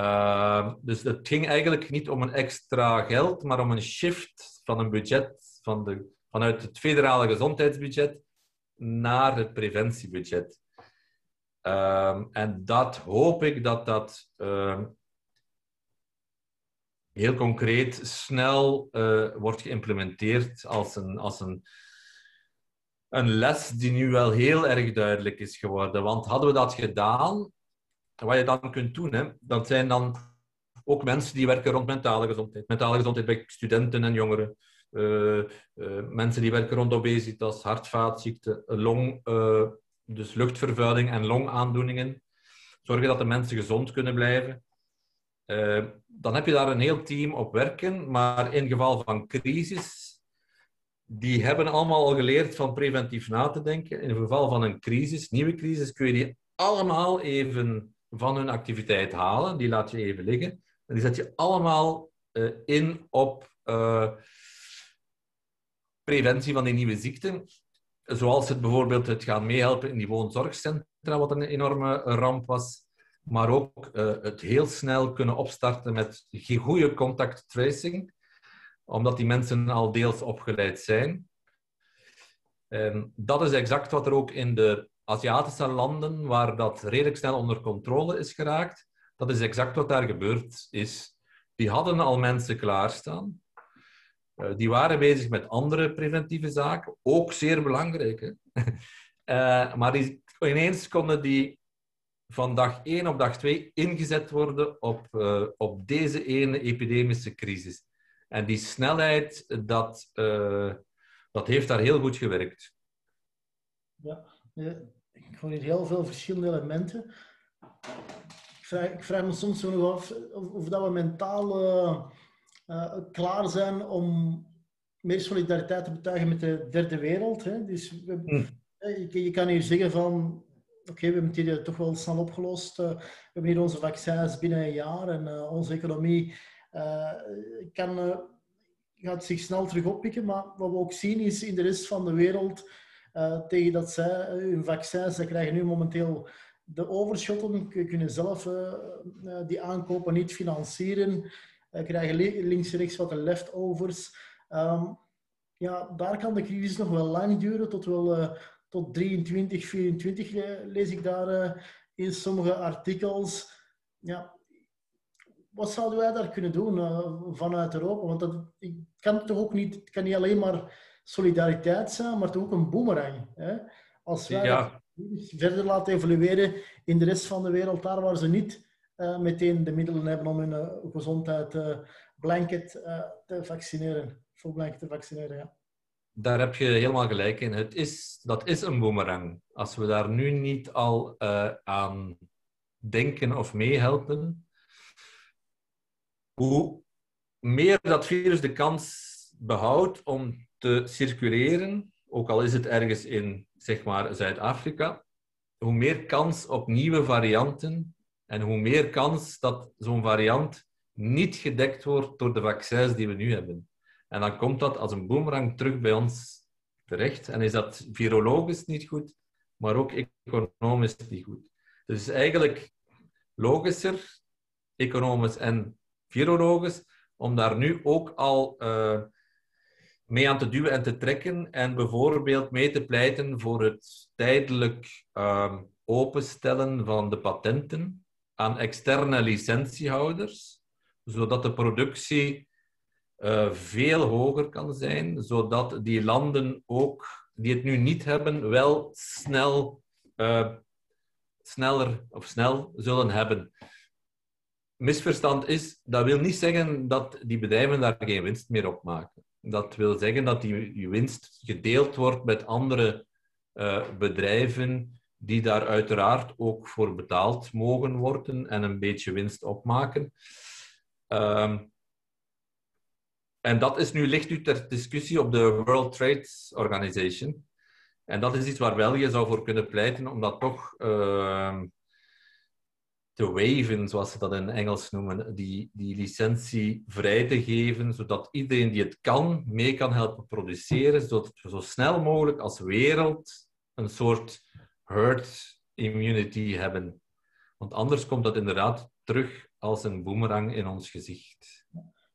Uh, dus het ging eigenlijk niet om een extra geld, maar om een shift van een budget van de, vanuit het federale gezondheidsbudget naar het preventiebudget. Uh, en dat hoop ik dat dat uh, heel concreet snel eh, wordt geïmplementeerd als een, als een een les die nu wel heel erg duidelijk is geworden. Want hadden we dat gedaan, wat je dan kunt doen, hè, dat zijn dan ook mensen die werken rond mentale gezondheid. Mentale gezondheid bij studenten en jongeren. Uh, uh, mensen die werken rond obesitas, hartvaatziekten, long, uh, dus luchtvervuiling en longaandoeningen. Zorgen dat de mensen gezond kunnen blijven. dan heb je daar een heel team op werken, maar in geval van crisis die hebben allemaal al geleerd van preventief na te denken. In het geval van een crisis, nieuwe crisis, kun je die allemaal even van hun activiteit halen. Die laat je even liggen. En die zet je allemaal uh, in op uh, preventie van die nieuwe ziekten. Zoals het bijvoorbeeld het gaan meehelpen in die woonzorgcentra, wat een enorme ramp was. Maar ook uh, het heel snel kunnen opstarten met goede contact tracing omdat die mensen al deels opgeleid zijn. En dat is exact wat er ook in de Aziatische landen, waar dat redelijk snel onder controle is geraakt, dat is exact wat daar gebeurd is. Die hadden al mensen klaarstaan. Uh, die waren bezig met andere preventieve zaken, ook zeer belangrijk. Uh, maar die, ineens konden die van dag 1 op dag 2 ingezet worden op, uh, op deze ene epidemische crisis. En die snelheid, dat, uh, dat heeft daar heel goed gewerkt. Ja, ik hoor hier heel veel verschillende elementen. Ik vraag, ik vraag me soms nog af of, of dat we mentaal uh, uh, klaar zijn om meer solidariteit te betuigen met de derde wereld. Hè? Dus we, hm. je, je, kan hier zeggen van oké, we hebben het hier toch wel snel opgelost. we hebben hier onze vaccins binnen een jaar en onze economie kan, uh, gaat zich snel terug oppikken. Maar wat we ook zien is in de rest van de wereld, uh, tegen dat zij hun vaccins, zij krijgen nu momenteel de overschotten, kunnen zelf die aankopen niet financieren, krijgen links en rechts wat de leftovers. Um, ja, daar kan de crisis nog wel lang duren, tot wel tot 23, 24 lees ik daar in sommige artikels. Ja, wat zouden wij daar kunnen doen uh, vanuit Europa? Want dat ik kan toch ook niet, het kan niet alleen maar solidariteit zijn, maar toch ook een boemerang. Hè? Als wij ja. verder laten evolueren in de rest van de wereld, daar waar ze niet uh, meteen de middelen hebben om hun uh, gezondheid blanket te vaccineren. volblank te vaccineren. Ja. Daar heb je helemaal gelijk in. Het is, dat is een boemerang. Als we daar nu niet al aan denken of meehelpen, hoe meer dat virus de kans behoudt om te circuleren, ook al is het ergens in zeg maar Zuid-Afrika, hoe meer kans op nieuwe varianten en hoe meer kans dat zo'n variant niet gedekt wordt door de vaccins die we nu hebben. En dan komt dat als een boemerang terug bij ons terecht. En is dat virologisch niet goed, maar ook economisch niet goed. Dus eigenlijk logischer, economisch en om daar nu ook al uh, mee aan te duwen en te trekken en bijvoorbeeld mee te pleiten voor het tijdelijk uh, openstellen van de patenten aan externe licentiehouders, zodat de productie uh, veel hoger kan zijn, zodat die landen ook, die het nu niet hebben, wel snel, uh, sneller of snel zullen hebben. Misverstand is, dat wil niet zeggen dat die bedrijven daar geen winst meer op maken. Dat wil zeggen dat die, winst gedeeld wordt met andere uh, bedrijven die daar uiteraard ook voor betaald mogen worden en een beetje winst opmaken. Uh, en dat is nu, ligt nu ter discussie op de World Trade Organization. En dat is iets waar België zou voor kunnen pleiten, om dat toch uh, te waven, zoals ze dat in Engels noemen, die, die licentie vrij te geven, zodat iedereen die het kan, mee kan helpen produceren, zodat we zo snel mogelijk als wereld een soort herd immunity hebben. Want anders komt dat inderdaad terug als een boemerang in ons gezicht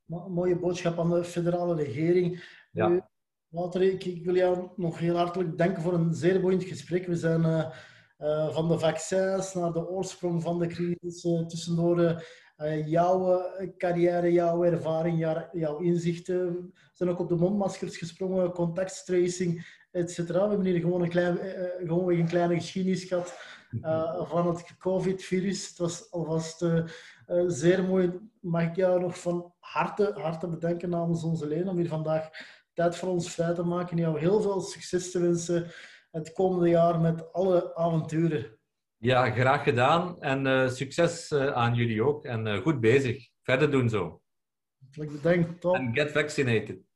mooie boodschap aan de federale regering. Ja. Walter, ik, ik, wil jou nog heel hartelijk danken voor een zeer boeiend gesprek. We zijn uh, uh, van de vaccins naar de oorsprong van de crisis, uh, tussendoor jouw carrière, jouw ervaring, jouw, jouw inzichten. We zijn ook op de mondmaskers gesprongen, contacttracing, etc. We hebben hier gewoon een, klein, gewoon een kleine geschiedenis gehad van het COVID-virus. Het was alvast zeer mooi. Mag ik jou nog van harte, harte bedanken namens onze leden om hier vandaag tijd voor ons vrij te maken. Jou heel veel succes te wensen het komende jaar met alle avonturen. Ja, graag gedaan. En uh, succes uh, aan jullie ook. En uh, goed bezig. Verder doen zo. Hartelijk bedankt. And get vaccinated.